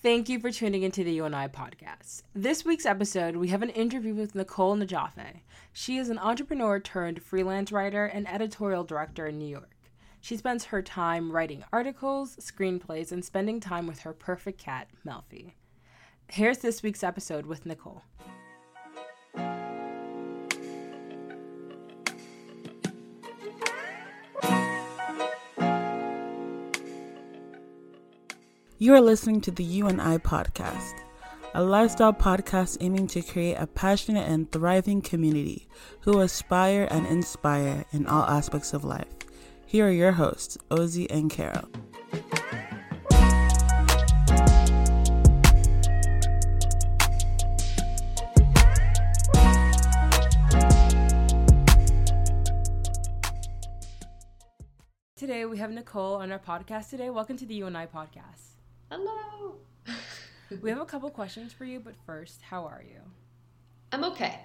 Thank you for tuning into the You and I podcast. This week's episode, we have an interview with Nicole Najafi. She is an entrepreneur turned freelance writer and editorial director in New York. She spends her time writing articles, screenplays, and spending time with her perfect cat, Melfi. Here's this week's episode with Nicole. You are listening to the You and I podcast, a lifestyle podcast aiming to create a passionate and thriving community who aspire and inspire in all aspects of life. Here are your hosts, Ozzy and Carol. Today we have Nicole on our podcast today. Welcome to the You and I podcast. Hello. We have a couple questions for you, but first, how are you? I'm okay.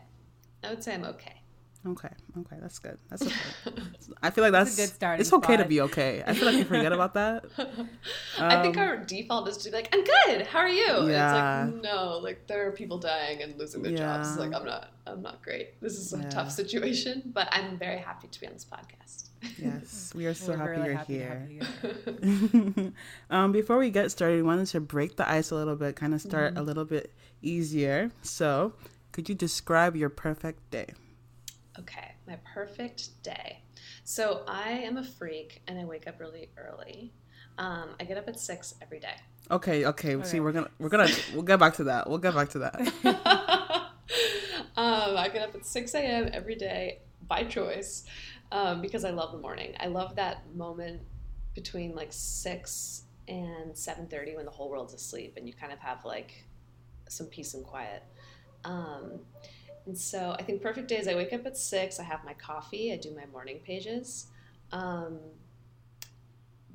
I would say I'm okay. Okay, okay, that's good. That's okay. I feel like that's, That's a good start. It's okay to be okay. I feel like you forget about that. I think Um, our default is to be like, I'm good. How are you? Yeah. It's like no, like there are people dying and losing their jobs. It's like I'm not. I'm not great. This is a Yeah. tough situation, but I'm very happy to be on this podcast. Yes, we are so happy really you're happy here. here. um, before we get started, we wanted to break the ice a little bit, kind of start a little bit easier. So, could you describe your perfect day? Okay, my perfect day. So I am a freak and I wake up really early. Um, I get up at six every day. Okay, okay. Okay. See, we're gonna we're gonna we'll get back to that. We'll get back to that. um, I get up at 6 a.m. every day by choice um, because I love the morning. I love that moment between like 6 and 7.30 when the whole world's asleep and you kind of have like some peace and quiet. Um, and so I think perfect days, I wake up at 6, I have my coffee, I do my morning pages. Um,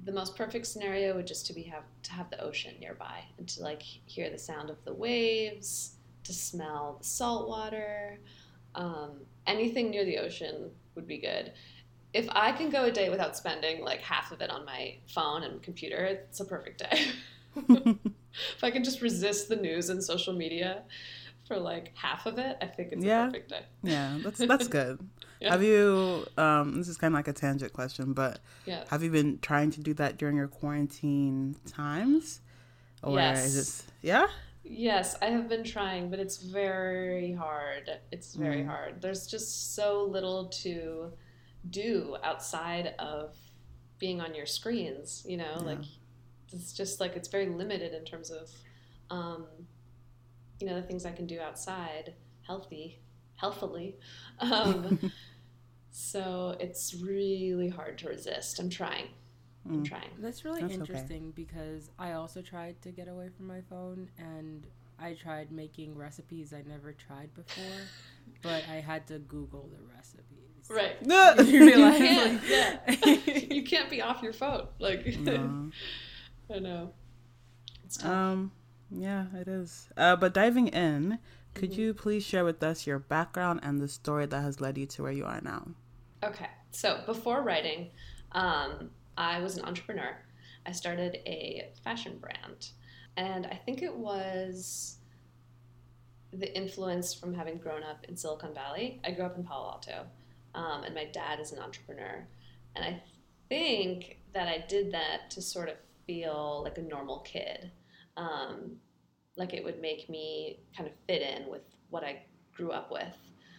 the most perfect scenario would just to be have to have the ocean nearby and to like hear the sound of the waves to smell the salt water. Um, anything near the ocean would be good. If I can go a day without spending like half of it on my phone and computer, it's a perfect day. if I can just resist the news and social media for like half of it, I think it's Yeah. a perfect day. yeah, that's that's good. Yeah. Have you? Um, this is kind of like a tangent question, but Yeah. have you been trying to do that during your quarantine times, or is Yes. it? Yeah. Yes, I have been trying, but it's very hard. It's very Mm. hard. There's just so little to do outside of being on your screens, you know? Yeah. Like it's just like it's very limited in terms of um you know, the things I can do outside healthy, healthily. Um so it's really hard to resist. I'm trying. I'm Mm. trying. That's really That's okay. interesting because I also tried to get away from my phone and I tried making recipes I never tried before, but I had to Google the recipes. Right. You realize, can't, like- yeah. you can't be off your phone. Like, No. I know. It's tough. Um, yeah, it is. Uh, but diving in, could Mm-hmm. you please share with us your background and the story that has led you to where you are now? okay. So before writing, um, I was an entrepreneur. I started a fashion brand, and I think it was the influence from having grown up in Silicon Valley. I grew up in Palo Alto, um, and my dad is an entrepreneur, and I think that I did that to sort of feel like a normal kid. Um, like it would make me kind of fit in with what I grew up with.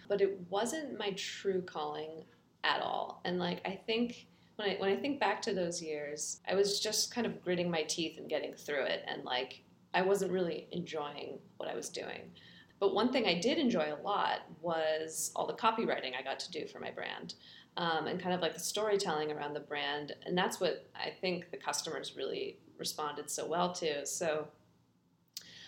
But it wasn't my true calling at all. And like I think when I when I think back to those years, I was just kind of gritting my teeth and getting through it and like I wasn't really enjoying what I was doing. But one thing I did enjoy a lot was all the copywriting I got to do for my brand. Um, and kind of like the storytelling around the brand. And that's what I think the customers really responded so well to. So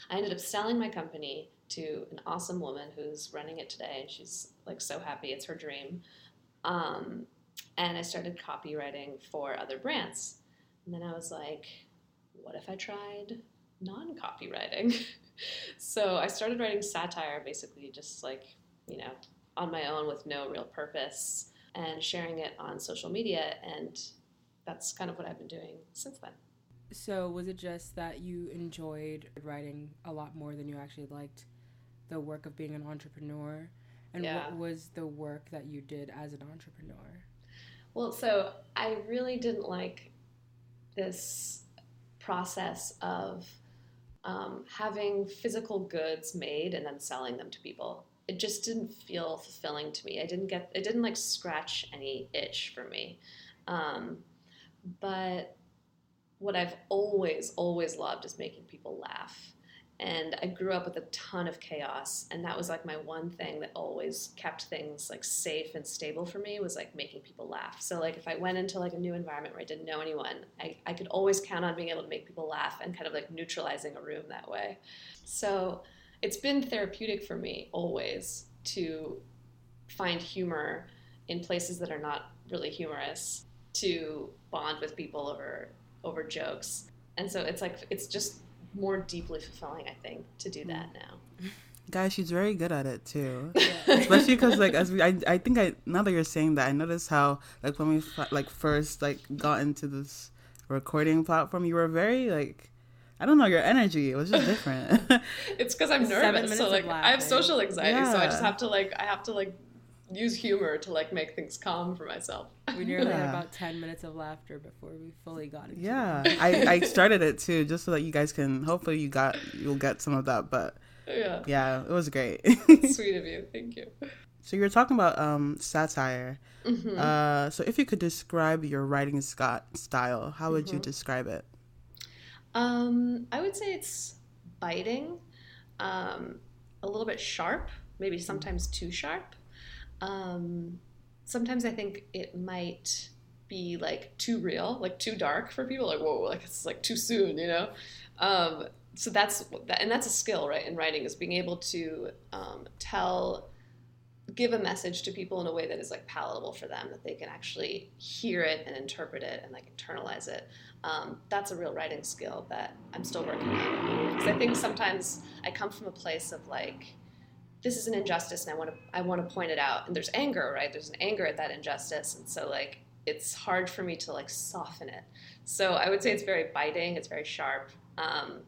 I ended up selling my company to an awesome woman who's running it today, and she's like so happy. It's her dream. Um, and I started copywriting for other brands. And then I was like, what if I tried non copywriting? so I started writing satire, basically just like, you know, on my own with no real purpose and sharing it on social media. And that's kind of what I've been doing since then. So was it just that you enjoyed writing a lot more than you actually liked the work of being an entrepreneur? And Yeah. what was the work that you did as an entrepreneur? Well, so I really didn't like this process of um, having physical goods made and then selling them to people. It just didn't feel fulfilling to me. I didn't get, it didn't like scratch any itch for me. Um, but what I've always, always loved is making people laugh. And I grew up with a ton of chaos, and that was like my one thing that always kept things like safe and stable for me was like making people laugh. So like if I went into like a new environment where I didn't know anyone, I, I could always count on being able to make people laugh and kind of like neutralizing a room that way. So it's been therapeutic for me always to find humor in places that are not really humorous, to bond with people over over jokes. And so it's like it's just more deeply fulfilling, I think, to do that mm. now. Guys, she's very good at it too. Especially because like as we, I, I think I now that you're saying that, I noticed how like when we like first like got into this recording platform, you were very like, I don't know, your energy it was just different. It's because I'm nervous, so like I have social anxiety, so I just have to like I have to like use humor to like make things calm for myself. We nearly had about 10 minutes of laughter before we fully got into yeah, it. I, I started it too, just so that you guys can hopefully you got you'll get some of that. But yeah, yeah, it was great. sweet of you, thank you. so you were talking about um satire. Mhm. Uh, so if you could describe your writing Scott style, how would you Mhm. describe it? Um, I would say it's biting, um, a little bit sharp, maybe sometimes too sharp. Um, sometimes I think it might be like too real, like too dark for people. Like whoa, like it's like too soon, you know. Um, so that's and that's a skill, right? In writing is being able to um, tell, give a message to people in a way that is like palatable for them, that they can actually hear it and interpret it and like internalize it um, that's a real writing skill that I'm still working on. Because I think sometimes I come from a place of like, this is an injustice, and I want to I want to point it out. And there's anger, right? There's an anger at that injustice, and so like it's hard for me to like soften it. So I would say it's very biting. It's very sharp. Um,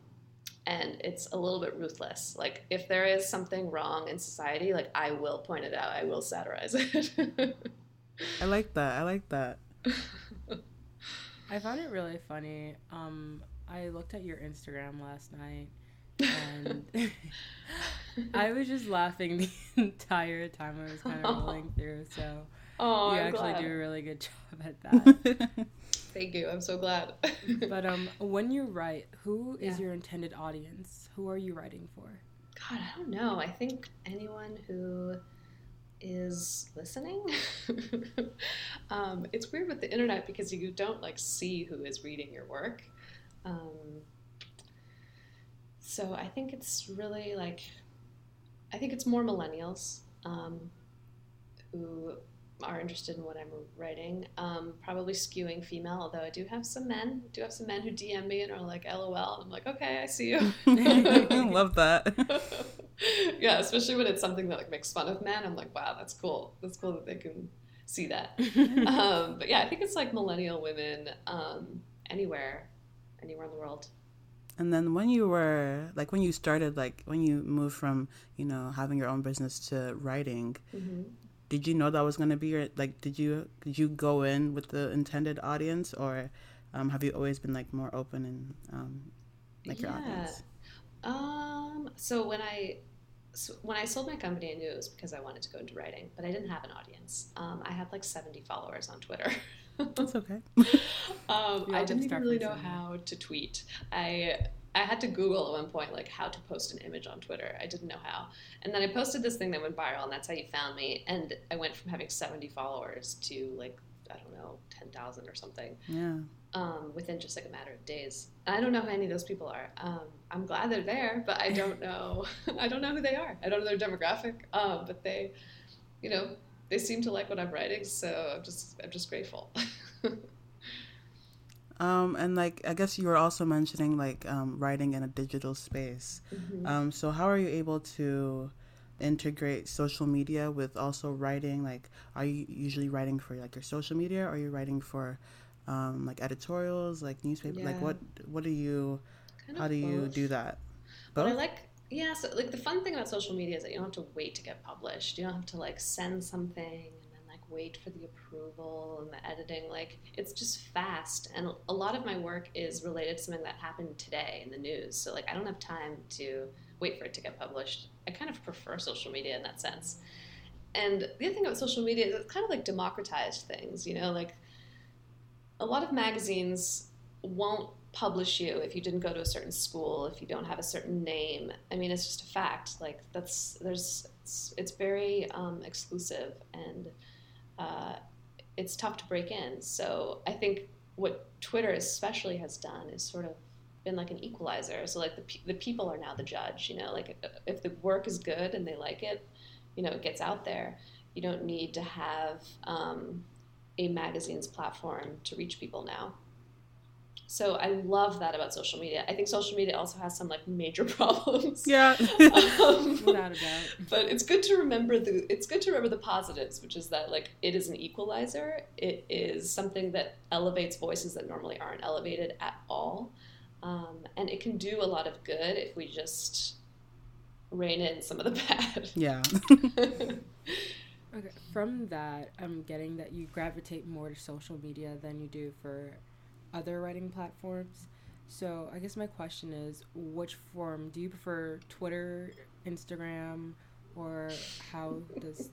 and it's a little bit ruthless. Like if there is something wrong in society, like I will point it out. I will satirize it. I like that. I like that. I found it really funny. Um, I looked at your Instagram last night and I was just laughing the entire time I was kind of rolling through. So oh, you I'm actually glad. do a really good job at that. Thank you. I'm so glad. but um, when you write, who is Yeah. your intended audience? Who are you writing for? God, I don't know. I think anyone who is listening. um, it's weird with the internet because you don't like see who is reading your work. Um, so I think it's really like, I think it's more millennials um, who are interested in what I'm writing. Um, probably skewing female, although I do have some men. Do have some men who DM me and are like, "LOL." And I'm like, "Okay, I see you." Love that. yeah, especially when it's something that like makes fun of men. I'm like, wow, that's cool. That's cool that they can see that. um, but yeah, I think it's like millennial women um, anywhere, anywhere in the world. And then when you were like when you started like when you moved from you know having your own business to writing, Mm-hmm. Did you know that was gonna be your like did you did you go in with the intended audience or um, have you always been like more open and um, like your Yeah. audience? Um, so when I so when I sold my company, I knew it was because I wanted to go into writing, but I didn't have an audience. Um, I had like 70 followers on Twitter. That's okay. um, I didn't even really know how to tweet. I I had to Google at one point like how to post an image on Twitter. I didn't know how, and then I posted this thing that went viral, and that's how you found me. And I went from having 70 followers to like I don't know 10,000 or something Yeah. um, within just like a matter of days. I don't know who any of those people are. Um, I'm glad they're there, but I don't know. I don't know who they are. I don't know their demographic. Um, but they, you know, they seem to like what I'm writing, so I'm just I'm just grateful. Um, and like I guess you were also mentioning like um, writing in a digital space. Mhm. Um, so how are you able to integrate social media with also writing? Like, are you usually writing for like your social media, or are you writing for um, like editorials, like newspaper? Like what what do you Kind how do you do that? But I like, yeah, so like the fun thing about social media is that you don't have to wait to get published. You don't have to like send something and then like wait for the approval and the editing. Like it's just fast. And a lot of my work is related to something that happened today in the news. So like I don't have time to wait for it to get published. I kind of prefer social media in that sense. And the other thing about social media is it's kind of like democratized things, you know, like a lot of magazines won't publish you if you didn't go to a certain school, if you don't have a certain name. I mean, it's just a fact. Like that's there's it's, it's very um, exclusive and it's tough to break in. So I think what Twitter especially has done is sort of been like an equalizer. So like the the people are now the judge. You know, like if the work is good and they like it, you know, it gets out there. You don't need to have um, a magazine's platform to reach people now. So I love that about social media. I think social media also has some like major problems. Yeah. Um, Without a doubt. but it's good to remember the it's good to remember the positives, which is that like it is an equalizer. It is something that elevates voices that normally aren't elevated at all, um, and it can do a lot of good if we just rein in some of the bad. yeah. Okay, from that, I'm getting that you gravitate more to social media than you do for other writing platforms. So, I guess my question is which form do you prefer Twitter, Instagram, or how does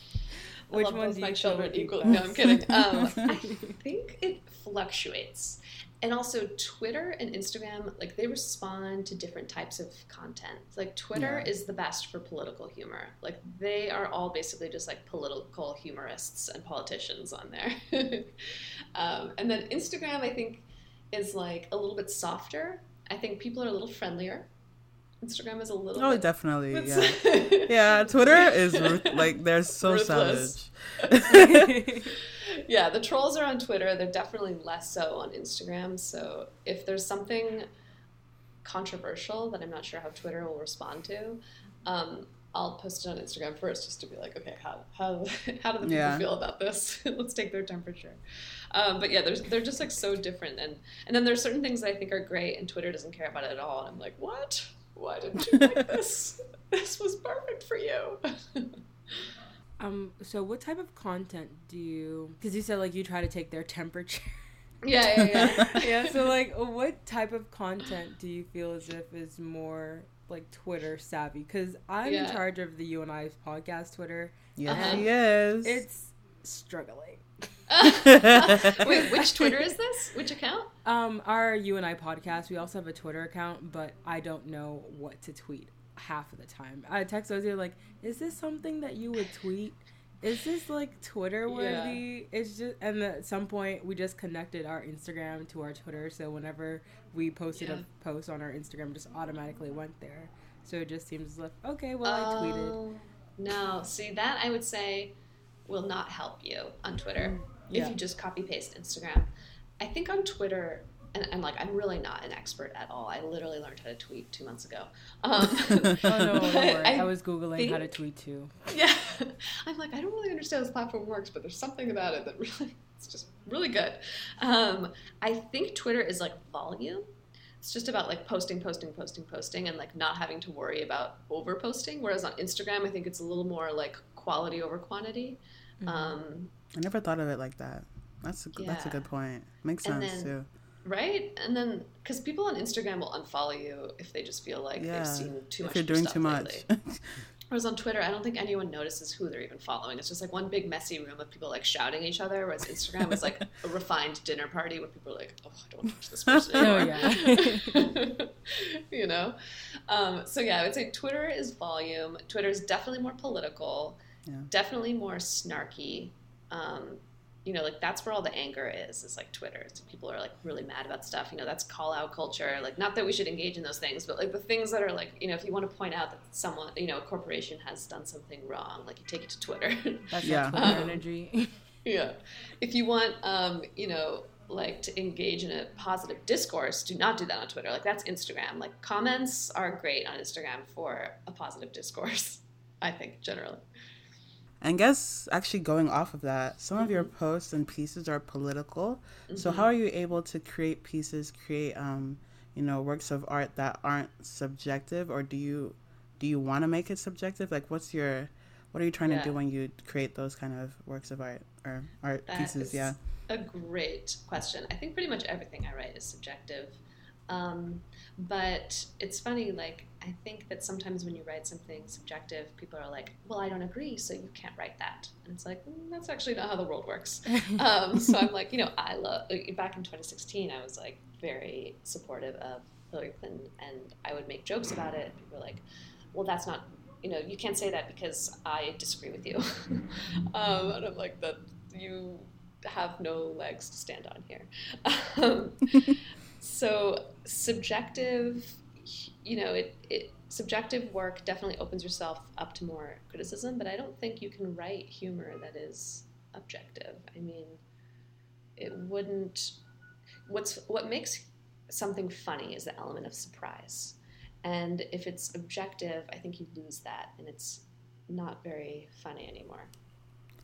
which one do my children equally. No, I'm kidding. Um, I think it fluctuates. And also, Twitter and Instagram, like they respond to different types of content. Like Twitter Yeah. is the best for political humor. Like they are all basically just like political humorists and politicians on there. um, and then Instagram, I think, is like a little bit softer. I think people are a little friendlier. Instagram is a little. Oh, bit, definitely. Yeah. Yeah, Twitter is like they're so Ruthless. savage. yeah, the trolls are on Twitter. They're definitely less so on Instagram. So if there's something controversial that I'm not sure how Twitter will respond to, um, I'll post it on Instagram first just to be like, okay, how how how do the people Yeah. feel about this? Let's take their temperature. Um, but yeah, there's they're just like so different, and and then there's certain things that I think are great, and Twitter doesn't care about it at all, and I'm like, what? Why didn't you like this? This was perfect for you. Um so what type of content do you cuz you said like you try to take their temperature. yeah, yeah, yeah. yeah, so like what type of content do you feel as if is more like Twitter savvy cuz I'm in charge of the You and I podcast Twitter. Yes, Uh-huh. she is. It's struggling. Wait, which Twitter is this? Which account? Um, our You and I podcast, we also have a Twitter account, but I don't know what to tweet half of the time. I text Ozzy like, "Is this something that you would tweet? Is this like Twitter worthy?" It's just, and at some point we just connected our Instagram to our Twitter, so whenever we posted Yeah. a post on our Instagram, just automatically went there. So it just seems like okay, well I tweeted. Oh, No, see that I would say will not help you on Twitter mm, if you just copy paste Instagram. I think on Twitter, and, and like I'm really not an expert at all. I literally learned how to tweet two months ago. Um, Oh no, don't but worry. I, I was googling how to tweet too. yeah, I'm like I don't really understand how this platform works, but there's something about it that really it's just really good. Um, I think Twitter is like volume. It's just about like posting, posting, posting, posting, and like not having to worry about over posting. Whereas on Instagram, I think it's a little more like quality over quantity. Mm-hmm. Um, I never thought of it like that. That's a, that's a good point. Makes And sense then- too. Right? And then because people on Instagram will unfollow you if they just feel like Yeah, they've seen too if much. you're doing too much. Whereas on Twitter, I don't think anyone notices who they're even following. It's just like one big messy room of people like shouting at each other. Whereas Instagram is like a refined dinner party where people are like, "Oh, I don't want to touch this person Oh, anymore." you know. Um, so yeah, I would say Twitter is volume. Twitter is definitely more political. Yeah. Definitely more snarky. Um, you know, like that's where all the anger is. Is like Twitter. So people are like really mad about stuff. You know, that's call out culture. Like, not that we should engage in those things, but like the things that are like, you know, if you want to point out that someone, you know, a corporation has done something wrong, like you take it to Twitter. That's Yeah. yeah. Twitter Um, energy. yeah. If you want, um, you know, like to engage in a positive discourse, do not do that on Twitter. Like that's Instagram. Like comments are great on Instagram for a positive discourse. I think generally. And guess actually going off of that, some of your Mm-hmm. posts and pieces are political. So how are you able to create pieces, create um, you know, works of art that aren't subjective or do you do you want to make it subjective? Like what's your what are you trying Yeah. to do when you create those kind of works of art or art That pieces? Yeah. A great question. I think pretty much everything I write is subjective. Um, but it's funny, like, I think that sometimes when you write something subjective, people are like, well, I don't agree, so you can't write that. And it's like, mm, that's actually not how the world works. um, so I'm like, you know, I love, back in 2016, I was like very supportive of Hillary Clinton, and I would make jokes about it. People were like, well, that's not, you know, you can't say that because I disagree with you. um, and I'm like, that you have no legs to stand on here. Um, so subjective, you know, it, it subjective work definitely opens yourself up to more criticism, but I don't think you can write humor that is objective. I mean, it wouldn't. What's what makes something funny is the element of surprise, and if it's objective, I think you lose that, and it's not very funny anymore.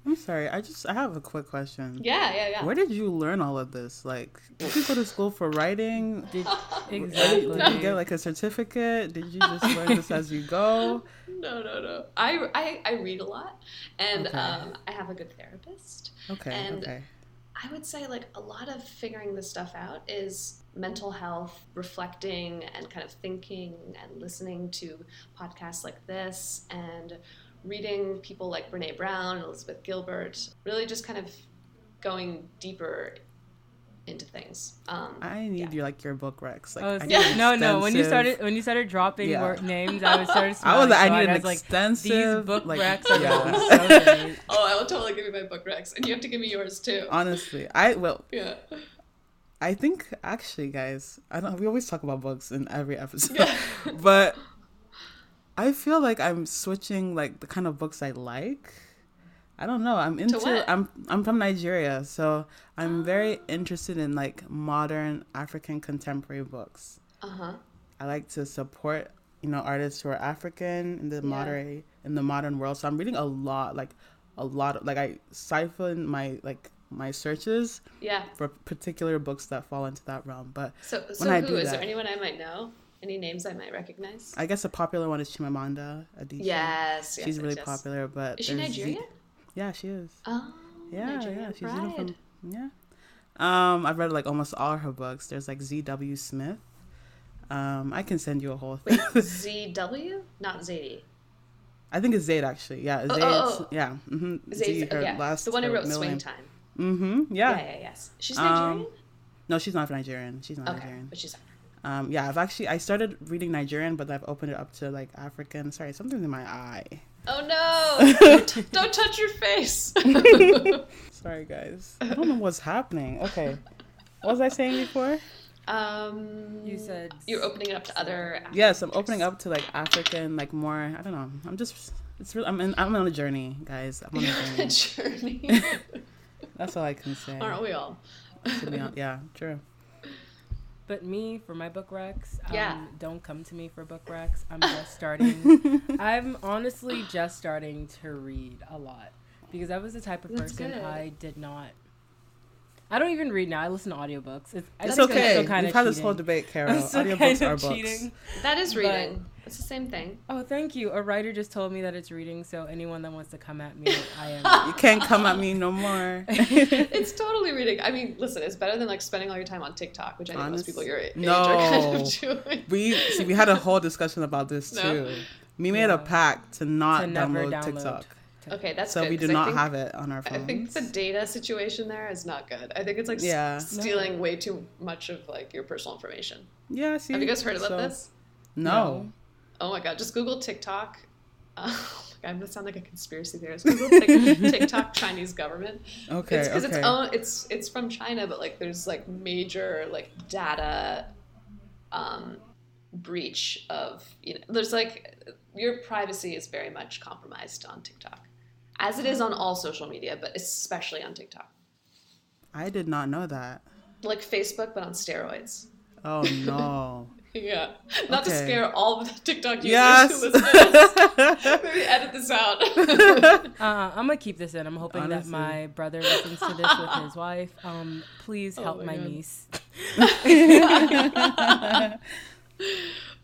I'm sorry. I just I have a quick question. Yeah, yeah, yeah. Where did you learn all of this? Like, did you go to school for writing? Did, exactly. did you get like a certificate? Did you just learn this as you go? No, no, no. I, I, I read a lot, and Okay. um, I have a good therapist. Okay, And- okay. I would say like a lot of figuring this stuff out is mental health, reflecting and kind of thinking and listening to podcasts like this and reading people like Brene Brown, Elizabeth Gilbert, really just kind of going deeper into things. Um, I need yeah. your like your book recs. Like, Oh, I yeah. no, no. When you started, when you started dropping Yeah. word names, I was started. I was smiling like, I so need hard. an was like, extensive these book like, recs are yeah. so great. oh, I will totally give you my book recs, and you have to give me yours too. Honestly, I well, Yeah. I think actually, guys, I don't. We always talk about books in every episode, Yeah. but I feel like I'm switching like the kind of books I like. I don't know. I'm into. I'm I'm from Nigeria, so I'm very interested in like modern African contemporary books. Uh huh. I like to support you know artists who are African in the modern in the modern world. So I'm reading a lot, like a lot. Of, like I siphon my like my searches Yeah. for particular books that fall into that realm. But So, so I who do is there anyone I might know? Any names I might recognize? I guess a popular one is Chimamanda Adichie. Yes, yes, she's yes, really yes. popular. But Is she there's Z- Nigerian? yeah, she is. Oh, Yeah, Nigerian yeah, she's pride. from yeah. Um, I've read like almost all her books. There's like Z.W. Smith. Um, I can send you a whole thing. Wait, ZW, not Zadie. I think it's Zayd actually. Yeah, Oh, Zayd. oh, oh. Yeah. Mm-hmm. Zayd, oh, yeah, the one who wrote Swing Time. Mm-hmm. Yeah. Yeah, yeah, yes. She's Um, Nigerian. No, she's not Nigerian. She's not okay, Nigerian. but she's. Um, yeah, I've actually I started reading Nigerian, but I've opened it up to like African. Sorry, something's in my eye. Oh no! don't, don't touch your face. Sorry, guys. I don't know what's happening. Okay, what was I saying before? um, You said you're opening it up to other. African Yes, I'm opening up to like African, like more. I don't know. I'm just. It's really. I'm. In, I'm on a journey, guys. I'm on a journey. journey. That's all I can say. Aren't we all? To be honest. Yeah, true. But me, for my book recs, um, Yeah. don't come to me for book recs. I'm just starting. I'm honestly just starting to read a lot because I was the type of That's person good. I did not. I don't even read now. I listen to audiobooks. It's, I It's think okay. still kinda We've had this whole debate, Carol. Audiobooks are of books. cheating. That is But- reading. it's the same thing. Oh, thank you. A writer just told me that it's reading, so anyone that wants to come at me, I am. You can't come at me no more. it's totally reading. I mean, listen, it's better than like spending all your time on TikTok, which I think most people your age No. are kind of doing. we see. We had a whole discussion about this No? too. We made Yeah. a pact to not to never download, download. TikTok, Okay, that's so good. we do 'cause I not think- have it on our phones. I think the data situation there is not good. I think it's like s- Yeah. stealing way too much of like your personal information. yeah. See. Have you guys heard about So- this? No. Oh my god, just Google TikTok. Oh god, I'm gonna sound like a conspiracy theorist. Google Tik- TikTok Chinese government. Okay. it's because okay. it's own it's it's from China, but like there's like major like data um breach of you know there's like your privacy is very much compromised on TikTok. As it is on all social media, but especially on TikTok. I did not know that. Like Facebook but on steroids. Oh no. Yeah, not to scare all the TikTok users Yes. who listen. Maybe edit this out. Uh, I'm gonna keep this in. I'm hoping that my brother listens to this with his wife. Um, please Oh help my my, niece.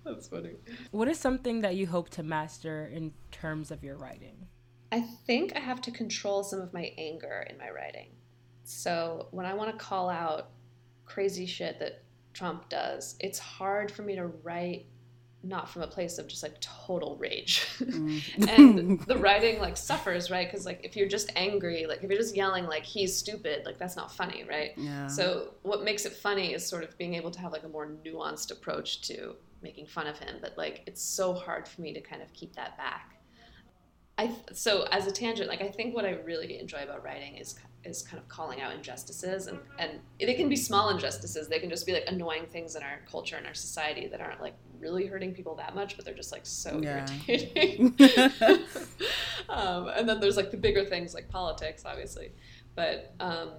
That's funny. What is something that you hope to master in terms of your writing? I think I have to control some of my anger in my writing. So when I want to call out crazy shit that Trump does, it's hard for me to write not from a place of just like total rage. Mm. and the writing like suffers, right? Because like if you're just angry, like if you're just yelling like he's stupid, like that's not funny, right? Yeah. So what makes it funny is sort of being able to have like a more nuanced approach to making fun of him, but like it's so hard for me to kind of keep that back. I so as a tangent, like I think what I really enjoy about writing is is kind of calling out injustices, and and they can be small injustices. They can just be like annoying things in our culture and our society that aren't like really hurting people that much, but they're just like so Yeah. irritating. um, and then there's like the bigger things like politics, obviously, but um,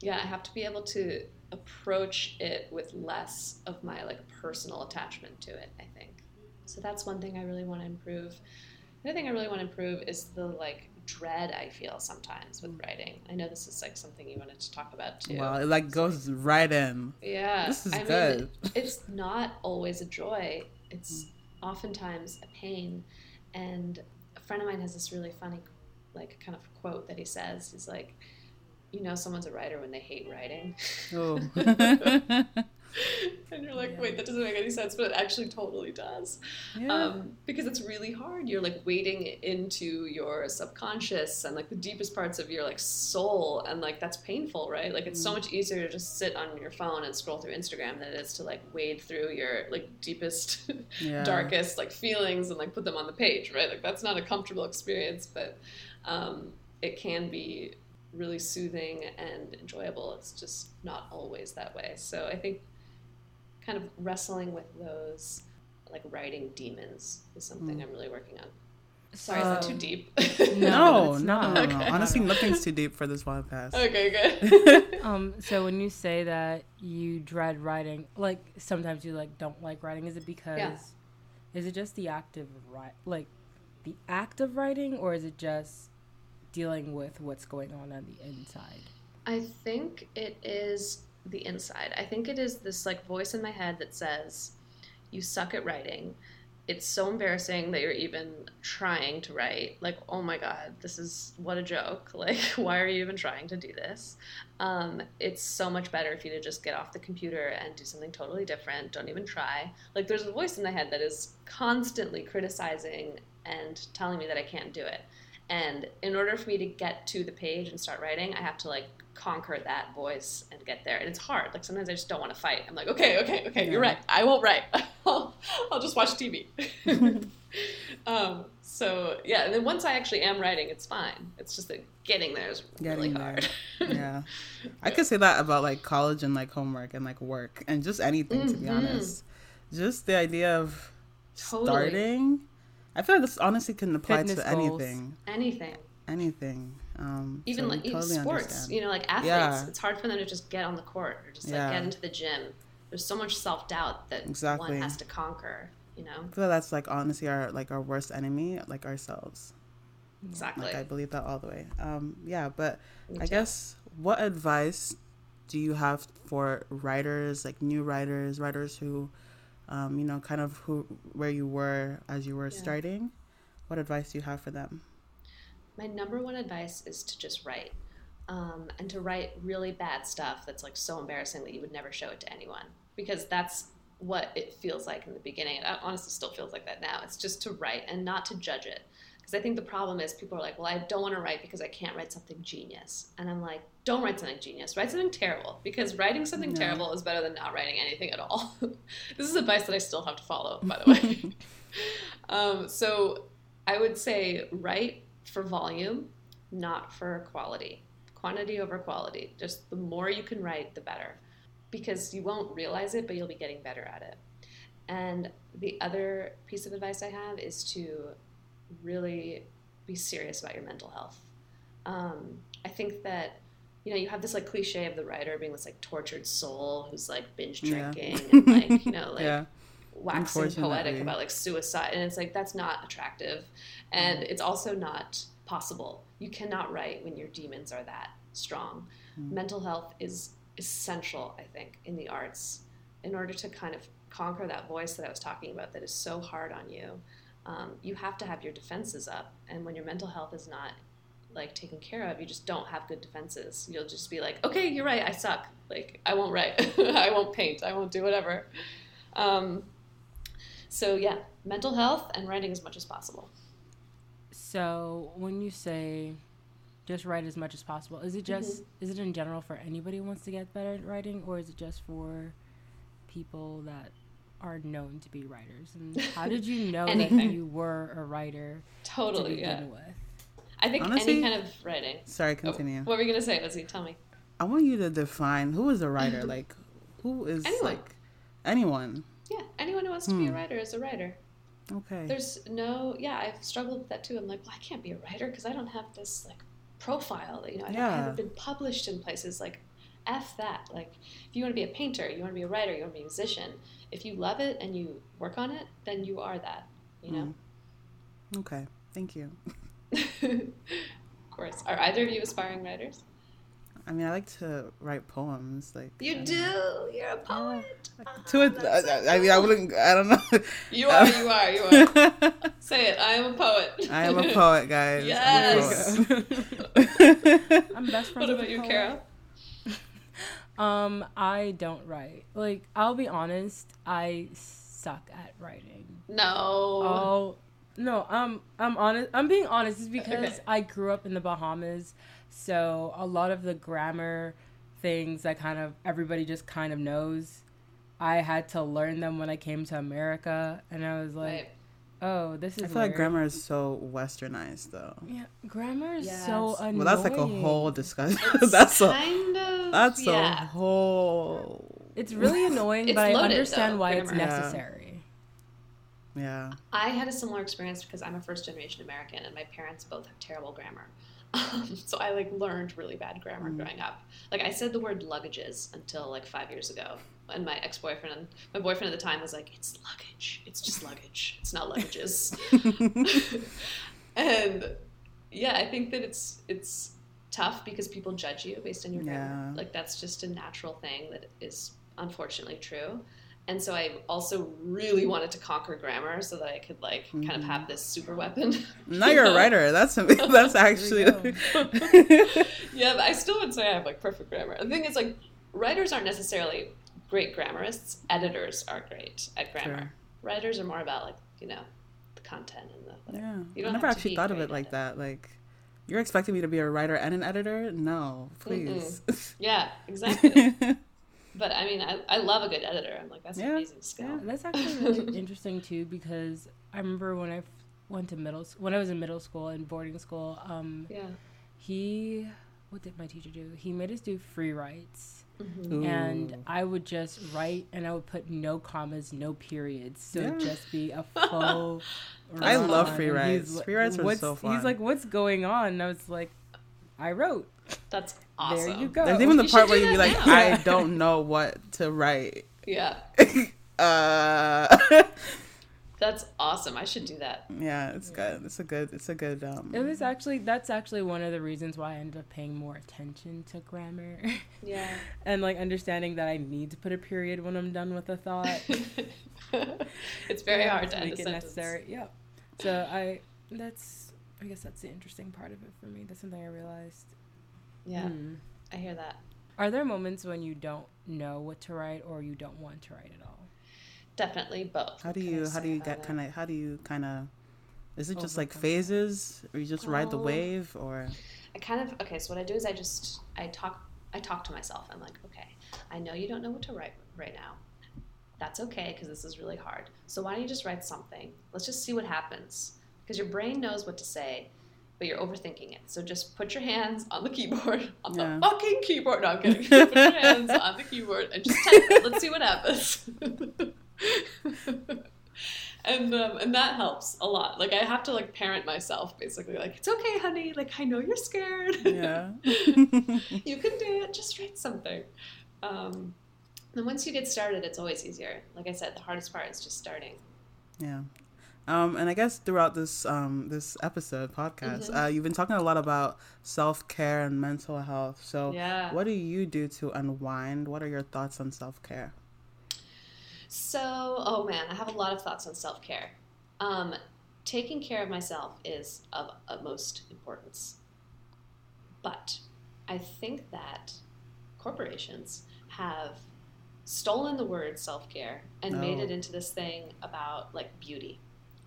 yeah, I have to be able to approach it with less of my like personal attachment to it. I think so. That's one thing I really want to improve. The other thing I really want to improve is the like dread I feel sometimes with mm. writing. I know this is like something you wanted to talk about too. Well, it like goes right in. Yeah. This is I good. Mean, it's not always a joy. It's mm. oftentimes a pain. And a friend of mine has this really funny, like, kind of quote that he says. He's like, you know, someone's a writer when they hate writing. Oh. and you're like, wait, that doesn't make any sense, but it actually totally does. yeah. Um, because it's really hard. You're like wading into your subconscious and like the deepest parts of your like soul, and like that's painful, right? Like it's so much easier to just sit on your phone and scroll through Instagram than it is to like wade through your like deepest, Yeah. darkest like feelings and like put them on the page, right? Like that's not a comfortable experience, but um, it can be really soothing and enjoyable. It's just not always that way. So I think kind of wrestling with those like writing demons is something I'm really working on. Sorry, is that too deep? No, No, no, no, not. no, no. Honestly, nothing's too deep for this podcast. okay, good. Um, so when you say that you dread writing, like sometimes you like don't like writing, is it because Yeah. is it just the act of write like the act of writing, or is it just dealing with what's going on on the inside? I think it is the inside. I think it is this like voice in my head that says, "You suck at writing. It's so embarrassing that you're even trying to write. Like, oh my god, this is what a joke. Like, why are you even trying to do this? Um, it's so much better if you to just get off the computer and do something totally different. Don't even try. Like, there's a voice in my head that is constantly criticizing and telling me that I can't do it. And in order for me to get to the page and start writing, I have to like conquer that voice and get there. And it's hard. Like sometimes I just don't want to fight. I'm like, okay, okay, okay, you're right. I won't write. I'll, I'll just watch TV. um, so yeah, and then once I actually am writing, it's fine. It's just that getting there is really Getting there. hard. yeah. I could say that about like college and like homework and like work and just anything to be Mhm. honest. Just the idea of Totally. starting. I feel like this honestly can apply Fitness to goals. anything. Anything. Anything. Um, Even so like even totally sports, understand. you know, like athletes, Yeah. it's hard for them to just get on the court or just like Yeah. get into the gym. There's so much self doubt that Exactly. one has to conquer. You know, I feel like that's like honestly our like our worst enemy, like ourselves. exactly. Like I believe that all the way. Um, yeah, but Me I too. guess what advice do you have for writers, like new writers, writers who, um, you know, kind of who where you were as you were Yeah. starting? What advice do you have for them? My number one advice is to just write. Um, and to write really bad stuff that's like so embarrassing that you would never show it to anyone. Because that's what it feels like in the beginning. It honestly still feels like that now. It's just to write and not to judge it. Because I think the problem is people are like, well, I don't want to write because I can't write something genius. And I'm like, don't write something genius. Write something terrible. Because writing something Yeah. terrible is better than not writing anything at all. this is advice that I still have to follow, by the way. um, so I would say write for volume, not for quality. Quantity over quality. Just the more you can write, the better. Because you won't realize it, but you'll be getting better at it. And the other piece of advice I have is to really be serious about your mental health. Um, I think that you know you have this like cliche of the writer being this like tortured soul who's like binge Yeah. drinking and like you know like yeah, waxing poetic about like suicide and it's like that's not attractive and it's also not possible you cannot write when your demons are that strong Mm. mental health is essential i think in the arts in order to kind of conquer that voice that i was talking about that is so hard on you um, you have to have your defenses up. And when your mental health is not like taken care of you just don't have good defenses. You'll just be like okay you're right i suck. Like i won't write. I won't paint. I won't do whatever. Um, so yeah mental health and writing as much as possible. So when you say just write as much as possible, is it just is it in general for anybody who wants to get better at writing, or is it just for people that are known to be writers? And how did you know that you were a writer to totally begin yeah with? i think Honestly- any kind of writing Sorry, Oh, continue. what were you gonna say Lizzie? tell me I want you to define who is a writer. Like, who is Anyone. like anyone? yeah anyone who wants to be a Hmm. writer is a writer Okay. there's no yeah i've struggled with that too i'm like well i can't be a writer because i don't have this like profile you know I, don't, I haven't been published in places like f that like if you want to be a painter you want to be a writer you want to be a musician if you love it and you work on it then you are that you know mm. Okay. Thank you. of course are either of you aspiring writers I mean, I like to write poems. Like you don't do know. you're a poet To ah, it, I, I mean, I wouldn't. I don't know. you are you are you are say it i am a poet I am a poet, guys. Yes. I'm a poet. I'm best friends. what about a you poet. Um, I don't write. Like, I'll be honest, I suck at writing. no Oh no, um, I'm honest. I'm being honest. Is because Okay. I grew up in the Bahamas, so a lot of the grammar things that kind of everybody just kind of knows. I had to learn them when I came to America, and I was like, Right. "Oh, this is." I feel like grammar is so westernized, though. Yeah, grammar is Yes. so annoying. Well, that's like a whole discussion. It's that's a kind of that's a yeah. whole. It's really annoying, It's but I loaded, understand though, why it's grammar. Yeah. necessary. Yeah. I had a similar experience because I'm a first generation American and my parents both have terrible grammar. Um, so I like learned really bad grammar Mm. growing up. Like I said the word luggages until like five years ago, and my ex boyfriend, and my boyfriend at the time was like, "It's luggage. It's just luggage. It's not luggages." and yeah, I think that it's it's tough because people judge you based on your grammar. Yeah. Like that's just a natural thing that is unfortunately true. And so I also really wanted to conquer grammar so that I could like kind of have mm-hmm. this super weapon. now you you're a writer. That's that's actually. yeah, but I still would say I have like perfect grammar. The thing is, like, writers aren't necessarily great grammarists. Editors are great at grammar. Sure. Writers are more about like you know the content and the whatever. yeah. You I never actually thought of it like that. Like, you're expecting me to be a writer and an editor? No, please. Yeah, exactly. but I mean, I, I love a good editor. I'm like that's an amazing skill. That's actually really interesting too because I remember when I went to middle when I was in middle school and boarding school. Um, Yeah. he what did my teacher do? He made us do free writes. Mhm. And I would just write, and I would put no commas, no periods, so it'd Yeah. just be a full. I love run. free And he's Free writes are "What's-" so He's like, "What's going on?" And I was like, "I wrote." That's awesome. There you go. There's even the You part where do you be that like, now. I don't know what to write. Yeah, uh, that's awesome. I should do that. yeah, it's good. It's a good. It's a good. Um, It was actually that's actually one of the reasons why I ended up paying more attention to grammar. Yeah. and like understanding that I need to put a period when I'm done with a thought. it's very Yeah, hard to end a make it sentence. necessary. Yeah. So I that's I guess that's the interesting part of it for me. That's something I realized. Yeah, Hmm. I hear that. Are there moments when you don't know what to write or you don't want to write at all? Definitely both. how do What can I you? How do you get kind of? How do you kind of? Is it just like phases, or you just ride the wave, or? I kind of okay. So what I do is I just I talk I talk to myself. I'm like, okay, I know you don't know what to write right now. That's okay because this is really hard. So why don't you just write something? Let's just see what happens because your brain knows what to say, but you're overthinking it. So just put your hands on the keyboard, on Yeah. the fucking keyboard. No, I'm kidding. put your hands on the keyboard and just type it. Let's see what happens. and um, and that helps a lot. Like I have to like parent myself basically. Like it's okay, honey. Like I know you're scared. Yeah. you can do it. Just write something. Um, And once you get started, it's always easier. Like I said, the hardest part is just starting. Yeah. Um, and I guess throughout this um, this episode podcast, mm-hmm. uh, you've been talking a lot about self care and mental health. So, yeah. what do you do to unwind? What are your thoughts on self care? So, oh man, I have a lot of thoughts on self care. Um, taking care of myself is of utmost importance. But I think that corporations have stolen the word self care and no. made it into this thing about like beauty.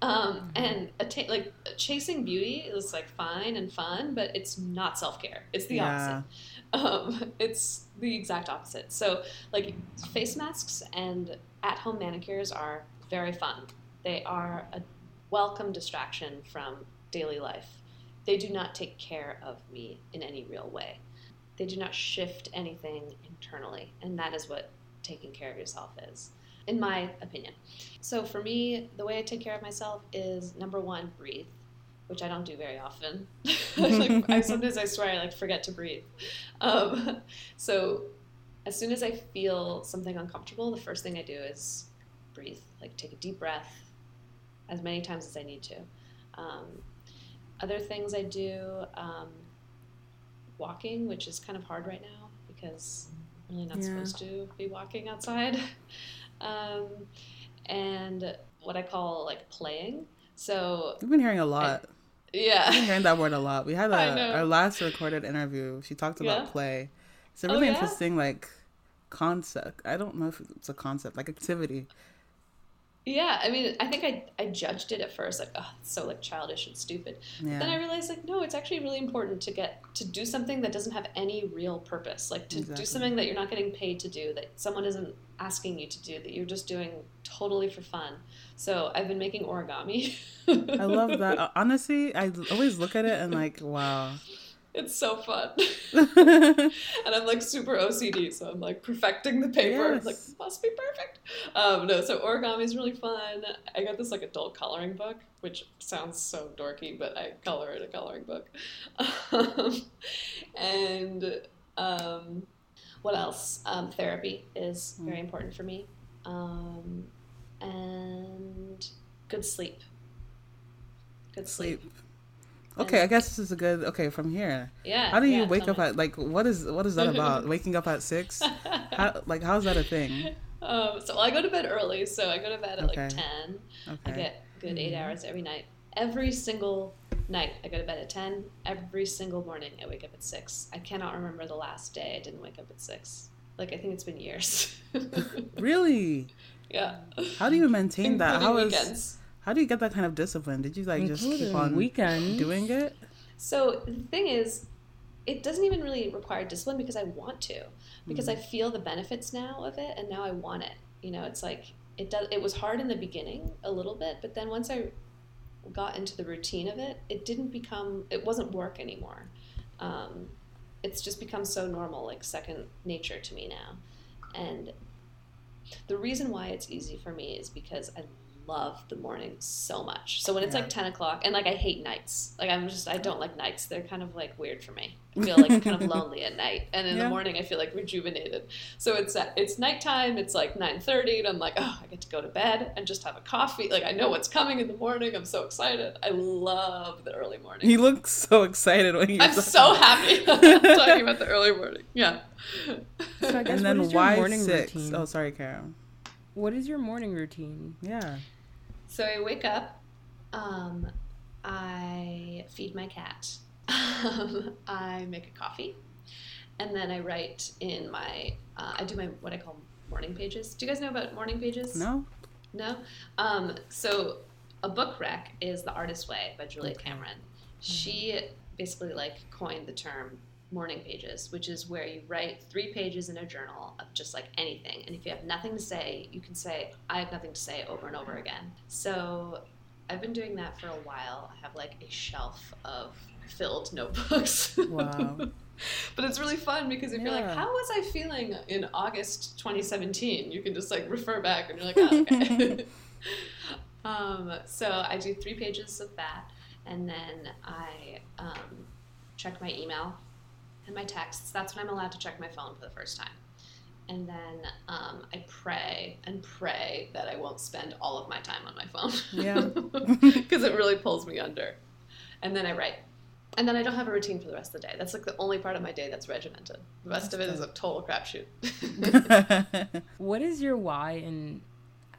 Um, mm-hmm. and atta- like chasing beauty is like fine and fun, but it's not self care. It's the yeah. opposite. Um, it's the exact opposite. So like face masks and at home manicures are very fun. They are a welcome distraction from daily life. They do not take care of me in any real way. They do not shift anything internally, and that is what taking care of yourself is, in my opinion. So for me, the way I take care of myself is number one, breathe, which I don't do very often. like, I, sometimes I swear I like forget to breathe. Um, so as soon as I feel something uncomfortable, the first thing I do is breathe, like take a deep breath as many times as I need to. Um, other things I do, um, walking, which is kind of hard right now because I'm really not yeah. supposed to be walking outside. um, and what I call like playing. So we've been hearing a lot. I, yeah, I've been hearing that word a lot. We had a, our last recorded interview. She talked about yeah. play. It's a oh, really oh, yeah? interesting like concept. I don't know if it's a concept, like activity. Yeah, I mean, I think I, I judged it at first, like, oh, it's so like childish and stupid. Yeah. Then I realized, like, no, it's actually really important to get to do something that doesn't have any real purpose, like to exactly. do something that you're not getting paid to do, that someone isn't asking you to do, that you're just doing totally for fun. So I've been making origami. I love that. Honestly, I always look at it and like, wow, it's so fun. and I'm like super OCD, so I'm like perfecting the paper. Yes. Like, must be perfect. Um, no, so origami is really fun. I got this like adult coloring book, which sounds so dorky, but I color in a coloring book. Um, and um, what else? Um, therapy is very mm. important for me. Um, and good sleep. Good sleep. sleep Okay, I guess this is a good. Okay, from here. Yeah. How do you yeah, wake up at like what is what is that about? Waking up at six? How, like how's that a thing? Um, so well, I go to bed early, so I go to bed at okay. like ten. Okay. I get good 8 mm-hmm. hours every night. Every single night I go to bed at ten. Every single morning I wake up at six. I cannot remember the last day I didn't wake up at six. Like I think it's been years. really? Yeah. How do you maintain that? How is weekends. How do you get that kind of discipline? Did you like just keep on weekend doing it? So the thing is, it doesn't even really require discipline because I want to, because mm. I feel the benefits now of it, and now I want it. You know, it's like it does. It was hard in the beginning a little bit, but then once I got into the routine of it, it didn't become. It wasn't work anymore. Um, it's just become so normal, like second nature to me now, and the reason why it's easy for me is because I love the morning so much. So when it's yeah. like 10 o'clock, and like I hate nights. Like I'm just, I don't like nights. They're kind of like weird for me. I feel like kind of lonely at night. And in yeah. the morning, I feel like rejuvenated. So it's uh, it's nighttime. It's like 9.30, and I'm like, oh, I get to go to bed and just have a coffee. Like I know what's coming in the morning. I'm so excited. I love the early morning. He looks so excited when you I'm so happy talking about the early morning. Yeah. So I guess and then why six? Routine? Oh, sorry, Carol. What is your morning routine? Yeah. So I wake up, um, I feed my cat, um, I make a coffee, and then I write in my, uh, I do my, what I call morning pages. Do you guys know about morning pages? No. No? Um, so a book rec is The Artist's Way by Julia okay. Cameron. She basically like coined the term morning pages, which is where you write three pages in a journal of just like anything. And if you have nothing to say, you can say, I have nothing to say over and over again. So I've been doing that for a while. I have like a shelf of filled notebooks. Wow. but it's really fun because if yeah. you're like, how was I feeling in August 2017? You can just like refer back and you're like, oh, okay. um, so I do three pages of that. And then I um, check my email and my texts. That's when I'm allowed to check my phone for the first time. and then um, I pray and pray that I won't spend all of my time on my phone. Yeah. because it really pulls me under. And then I write. And then I don't have a routine for the rest of the day. That's like the only part of my day that's regimented. The rest of it is a total crapshoot. What is your why and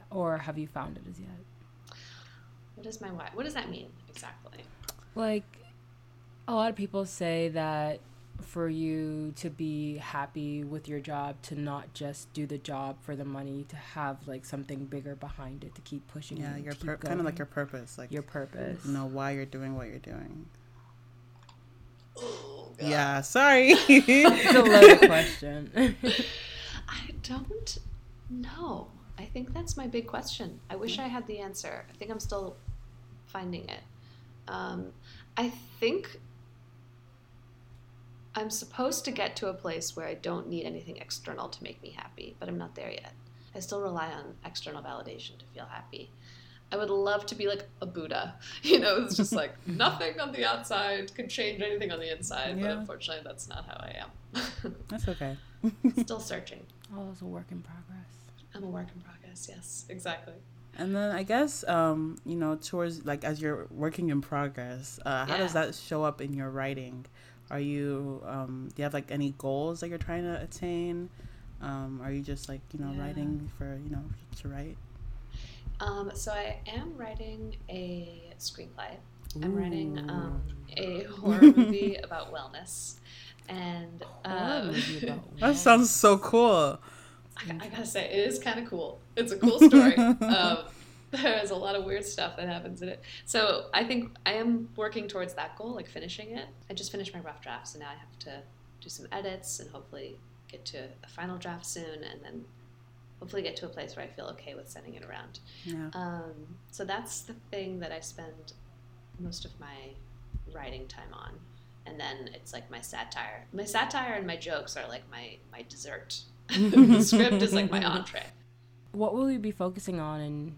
or have you found it as yet? what is my why? What does that mean exactly? Like a lot of people say that for you to be happy with your job to not just do the job for the money to have like something bigger behind it to keep pushing yeah, you, your keep pur- kind of like your purpose, like your purpose you know why you're doing what you're doing. Oh, Yeah, sorry. it's a loaded question I don't know. I think that's my big question. I wish I had the answer. I think I'm still finding it. Um, I think I'm supposed to get to a place where I don't need anything external to make me happy, but I'm not there yet. I still rely on external validation to feel happy. I would love to be like a Buddha. You know, it's just like nothing on the outside can change anything on the inside, but unfortunately, that's not how I am. That's okay. still searching. all is a work in progress I'm a work in progress. Yes, exactly. And then I guess um, you know, towards like as you're working in progress, uh, how does that show up in your writing? Are you um, do you have like any goals that you're trying to attain? Um, are you just like you know Yeah. writing for you know to write? Um, so I am writing a screenplay. I'm writing um, a horror movie about wellness, and um, That sounds so cool. I, I gotta say it is kind of cool. It's a cool story. um, there's a lot of weird stuff that happens in it. So I think I am working towards that goal, like finishing it. I just finished my rough draft, so now I have to do some edits and hopefully get to a final draft soon, and then hopefully get to a place where I feel okay with sending it around. Yeah. Um, so that's the thing that I spend most of my writing time on. And then it's like my satire. My satire and my jokes are like my, my dessert. the script is like my entree. what will you be focusing on in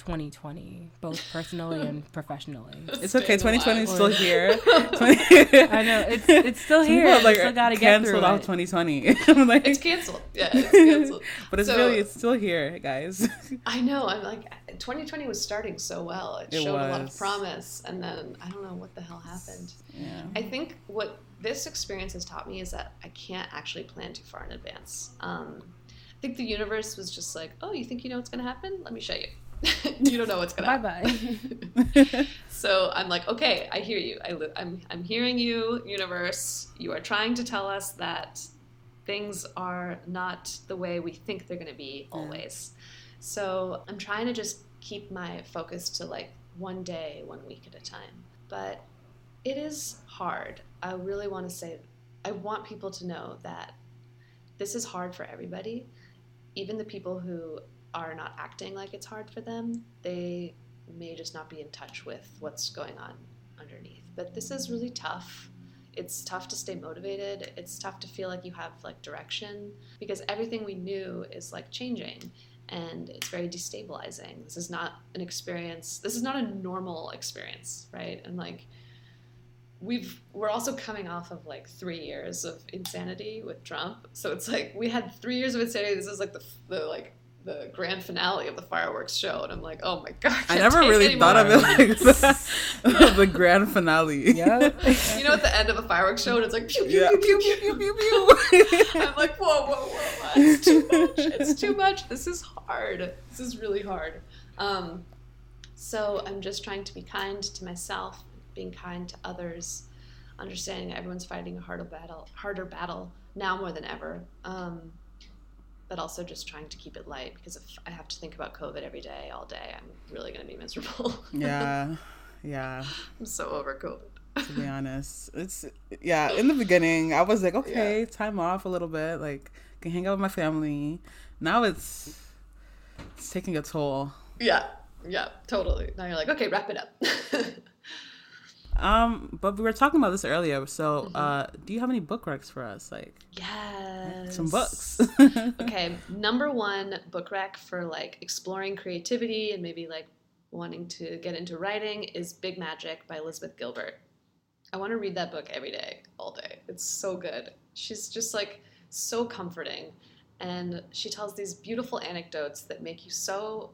2020 both personally and professionally It's okay. 2020 is still here. i know it's it's still here people like, still gotta get through canceled off 2020. I'm like, It's canceled. Yeah, it's canceled. but it's So- really it's still here, guys. I know. I'm like, 2020 was starting so well. It, It showed a lot of promise. And then I don't know what the hell happened. yeah. I think what this experience has taught me is that I can't actually plan too far in advance. Um, I think the universe was just like, oh, you think you know what's going to happen? Let me show you. you don't know what's going to bye happen. bye So I'm like, okay, I hear you. I li- I'm, I'm hearing you, universe. You are trying to tell us that things are not the way we think they're going to be always. So I'm trying to just keep my focus to like one day, one week at a time. But it is hard. I really want to say, I want people to know that this is hard for everybody. Even the people who are not acting like it's hard for them, they may just not be in touch with what's going on underneath. But this is really tough. It's tough to stay motivated. It's tough to feel like you have like direction because everything we knew is like changing and it's very destabilizing. This is not an experience. This is not a normal experience, right? And like we've we're also coming off of like 3 years of insanity with Trump. So it's like we had 3 years of insanity. This is like the the like the grand finale of the fireworks show, and I'm like, oh my god! I can't never really any thought of it like the, the grand finale. yep You know, at the end of a fireworks show, and it's like pew pew Yeah. pew pew pew pew pew pew. I'm like, whoa, whoa, whoa! It's too much. It's too much. This is hard. This is really hard. Um, so I'm just trying to be kind to myself, being kind to others, understanding that everyone's fighting a harder battle, harder battle now more than ever. Um, but also just trying to keep it light because if I have to think about COVID every day, all day, I'm really going to be miserable. yeah, yeah. I'm so over COVID. To be honest, it's yeah. In the beginning, I was like, okay, time off a little bit, like can hang out with my family. Now it's it's taking a toll. Yeah, yeah, totally. Now you're like, okay, wrap it up. Um, but we were talking about this earlier. So, Mm-hmm. uh, do you have any book recs for us? Like yes. some books? okay, number one book rec for like exploring creativity and maybe like wanting to get into writing is Big Magic by Elizabeth Gilbert. I want to read that book every day, all day. It's so good. She's just like so comforting. and she tells these beautiful anecdotes that make you so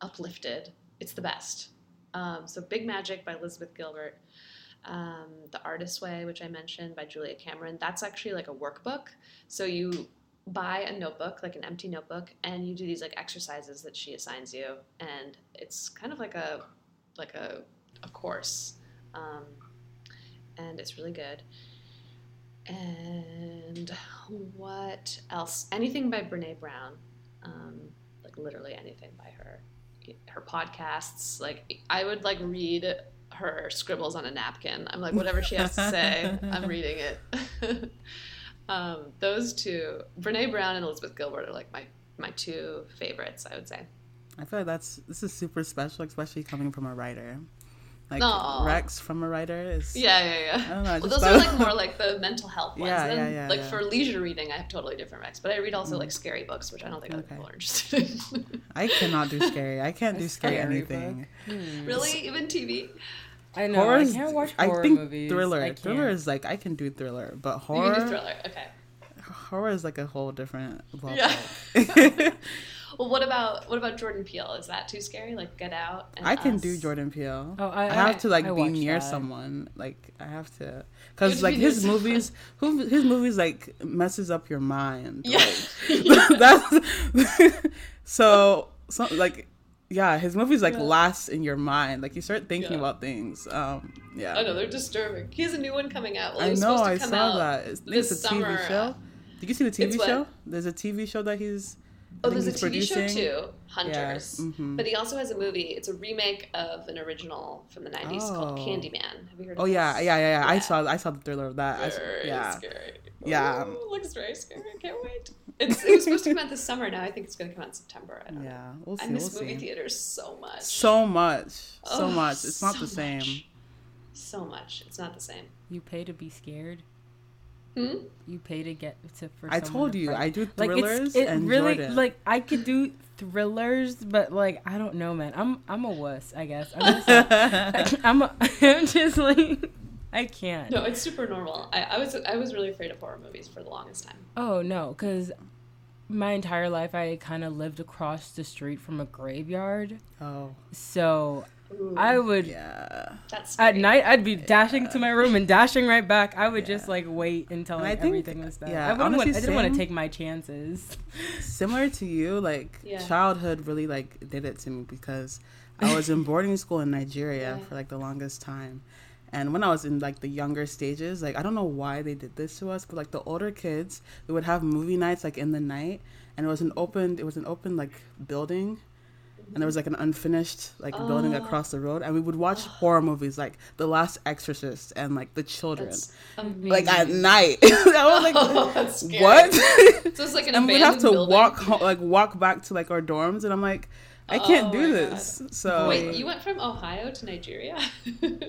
uplifted. It's the best. Um, so, Big Magic by Elizabeth Gilbert, um, The Artist's Way, which I mentioned by Julia Cameron. That's actually like a workbook. So you buy a notebook, like an empty notebook, and you do these like exercises that she assigns you, and it's kind of like a like a, a course, um, and it's really good. And what else? Anything by Brene Brown, um, like literally anything by her. Her podcasts, like I would like read her scribbles on a napkin. I'm like, whatever she has to say, I'm reading it. um, those two, Brene Brown and Elizabeth Gilbert, are like my my two favorites. I would say. I feel like that's this is super special, especially coming from a writer. Like Aw. Rex from a writer is Yeah, yeah, yeah. I don't know. I Well, just those are like more like the mental health ones. Yeah, then, yeah, yeah, Like yeah. for leisure reading, I have totally different Rex, but I read also Mm. like scary books, which I don't think other Okay. people are interested in. I cannot do scary. I can't do scary scary anything. Hmm. really, even TV. I know. Horror I can't watch I horror think movies. thriller. I Thriller is like I can do thriller, but horror. You horror can do thriller. Okay. horror is like a whole different Yeah. ballpark. Well, what about what about Jordan Peele? Is that too scary? Like Get Out. And I can Us? do Jordan Peele. Oh, I, I have to like I be near that. someone. Like I have to, because like be near his someone. movies, who his movies like messes up your mind. Yeah. Like, that's so so like yeah, his movies like Yeah. last in your mind. Like you start thinking Yeah. about things. Um, yeah. I know they're disturbing. He has a new one coming out. Well, it I know. supposed to I come saw out that. It's, I think this it's a summer. TV show. Did you see the It's TV what? show? There's a TV show that he's. I Oh, there's a he's TV show too, Hunters. Yeah. mhm. But he also has a movie. It's a remake of an original from the '90s called Oh. Candyman. Have you heard? of Oh yeah, this? yeah, yeah, yeah. I saw, I saw the thriller of that. Very yeah, scary. Yeah. Ooh, looks very scary. I can't wait. It's, it was supposed to come out this summer. Now I think it's going to come out in September. I don't know. yeah. We'll see. I we'll miss movie see. theaters so much. So much, so Oh, much. It's not so the same. much. So much. It's not the same. You pay to be scared. Hmm? You pay to get to. For I told to you, frighten- I do like thrillers it's it and really Jordan. like I could do thrillers, but like I don't know, man. I'm I'm a wuss, I guess. I'm just, I'm, a, I'm just like I can't. No, it's super normal. I, I was I was really afraid of horror movies for the longest time. Oh no, because my entire life I kind of lived across the street from a graveyard, oh, so Ooh, I would yeah. at night I'd be dashing to my room and dashing right back. I would Yeah. just like wait until And I like, think- everything was done. yeah, I, wouldn't want, honestly, I didn't want to take my chances. Similar to you, like Yeah. childhood really like did it to me because I was in boarding school in Nigeria Yeah. for like the longest time. And when I was in like the younger stages, like I don't know why they did this to us, but like the older kids, they would have movie nights like in the night, and it was an open, it was an open like building, and there was like an unfinished like building Oh. across the road, and we would watch horror movies like The Last Exorcist and like The Children, That's like at night. I was like, Oh, what? So it's like an and we'd have to building. walk ho- like walk back to like our dorms, and I'm like, I oh can't Oh do my this. So Wait, you went from Ohio to Nigeria?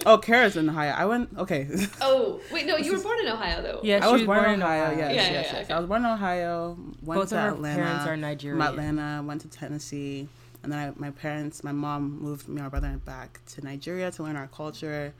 oh, Kara's in Ohio. I went okay. oh, wait, no, you were born in Ohio though. Yeah, I was was born in born in Ohio. Ohio. Yes, Yeah, yes, yeah, yes. yeah, okay. I was born in Ohio. Went Both to of Atlanta. parents are Nigerian. Atlanta, went to Tennessee, and then I, my parents, my mom moved me and my brother back to Nigeria to learn our culture.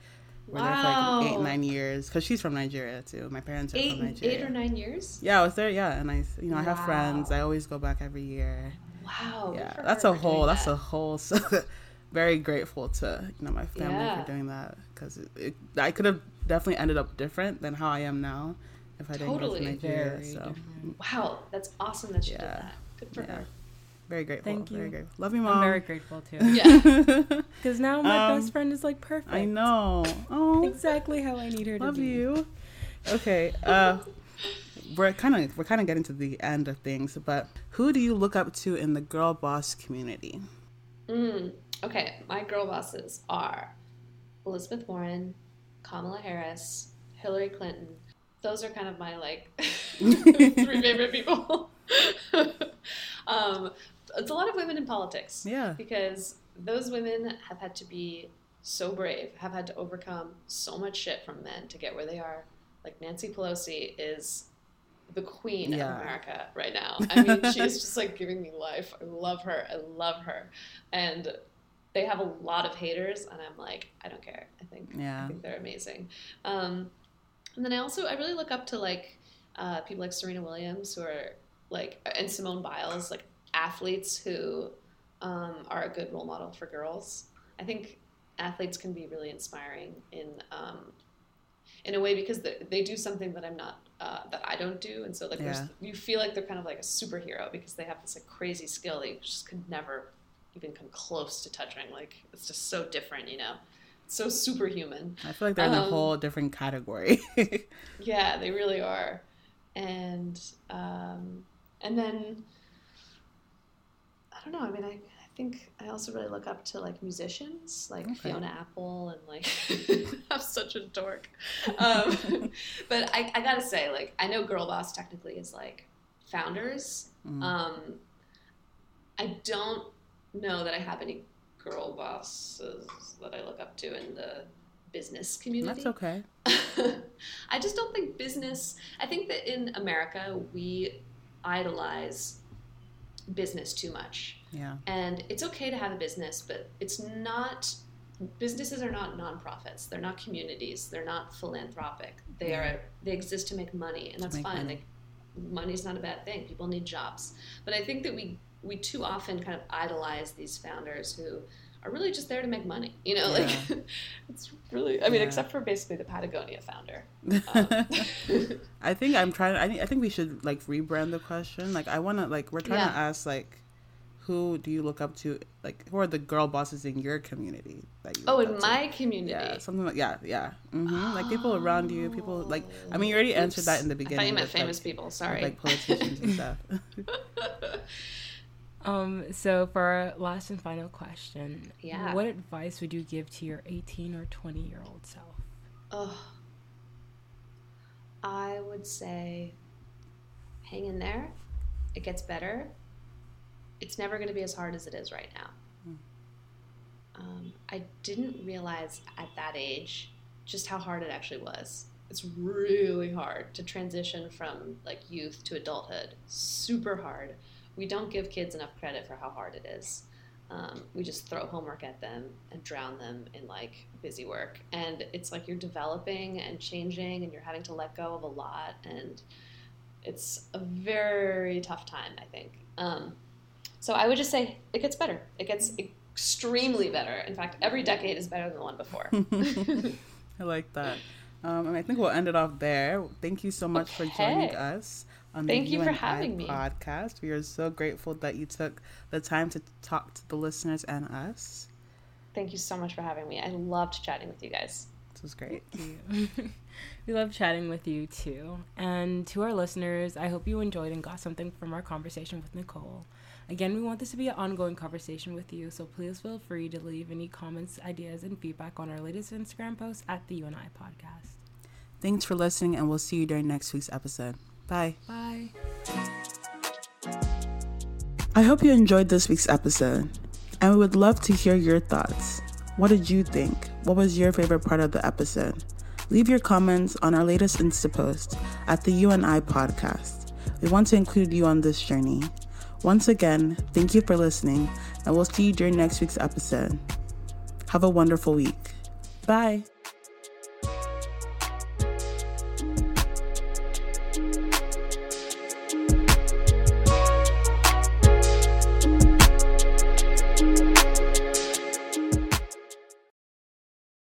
We're there for like eight, Wow. nine years because she's from Nigeria too. My parents are Eight, from Nigeria. eight or nine years? Yeah, I was there. Yeah, and I, you know, I have friends. I always go back every year. Wow. yeah that's a whole that's that. a whole so very grateful to you know my family Yeah. for doing that because it, it, i could have definitely ended up different than how i am now if i didn't go Totally. to nigeria so. Wow, that's awesome that she did that. Good for yeah her. Very grateful Thank very you. grateful love you mom I'm very grateful too. Yeah. Because now my Um, best friend is like perfect. i know oh Exactly how I need her to be. love you okay uh we're kind of we're kind of getting to the end of things but who do you look up to in the girl boss community Mm, okay, my girl bosses are Elizabeth Warren, Kamala Harris, Hillary Clinton. Those are kind of my like three favorite people. um, it's a lot of women in politics yeah because those women have had to be so brave, have had to overcome so much shit from men to get where they are. Like Nancy Pelosi is the queen Yeah. of America right now. I mean, she's just like giving me life. I love her. I love her. And they have a lot of haters, and I'm like, I don't care. I think yeah. I think they're amazing. Um, and then I also I really look up to like uh, people like Serena Williams who are like and Simone Biles, like athletes who um, are a good role model for girls. I think athletes can be really inspiring in um, in a way because they, they do something that I'm not uh, that I don't do, and so like there's Yeah. you feel like they're kind of like a superhero because they have this like crazy skill that you just could never even come close to touching. Like it's just so different, you know, it's so superhuman. I feel like they're in a Um, whole different category. Yeah, they really are. And um, and then don't know. I mean, I, I think I also really look up to like musicians, like Okay. Fiona Apple, and like I'm such a dork. Um, but I, I gotta say, like, I know Girl Boss technically is like founders. Mm. Um, I don't know that I have any girl bosses that I look up to in the business community. That's okay. I just don't think business. I think that in America we idolize business too much, Yeah. and it's okay to have a business, but it's not. Businesses are not nonprofits. They're not communities. They're not philanthropic. They Yeah. are. They exist to make money, and that's fine. money. Like, money's not a bad thing. People need jobs, but I think that we we too often kind of idolize these founders who are really just there to make money. You know, like it's really. I mean, Yeah. except for basically the Patagonia founder. Um, I think I'm trying. I think I think we should like rebrand the question. Like I want to like we're trying to ask like, who do you look up to? Like who are the girl bosses in your community that you? oh, in to? my community. Yeah, something like yeah, yeah. hmm Like people around you, people like. I mean, you already answered that in the beginning. I thought you meant with, famous like, people. with, Sorry. like politicians and stuff. Um, so for our last and final question, Yeah. what advice would you give to your 18 or 20 year old self? Ugh. I would say hang in there. It gets better. It's never going to be as hard as it is right now. Um, I didn't realize at that age just how hard it actually was. It's really hard to transition from like youth to adulthood. Super hard. We don't give kids enough credit for how hard it is. Um, we just throw homework at them and drown them in like busy work. And it's like you're developing and changing and you're having to let go of a lot. And it's a very tough time, I think. Um, so I would just say it gets better. It gets extremely better. In fact, every decade is better than the one before. I like that. Um, and I think we'll end it off there. Thank you so much for joining us on Thank the you for You and I having me. podcast. We are so grateful that you took the time to talk to the listeners and us. Thank you so much for having me. I loved chatting with you guys. This was great. we love chatting with you too. And to our listeners, I hope you enjoyed and got something from our conversation with Nicole. Again, we want this to be an ongoing conversation with you, so please feel free to leave any comments, ideas, and feedback on our latest Instagram post at the You and I podcast. Thanks for listening, and we'll see you during next week's episode. Bye. Bye. I hope you enjoyed this week's episode, and we would love to hear your thoughts. What did you think? What was your favorite part of the episode? Leave your comments on our latest Insta post at the You and I podcast. We want to include you on this journey. Once again, thank you for listening, and we'll see you during next week's episode. Have a wonderful week. Bye.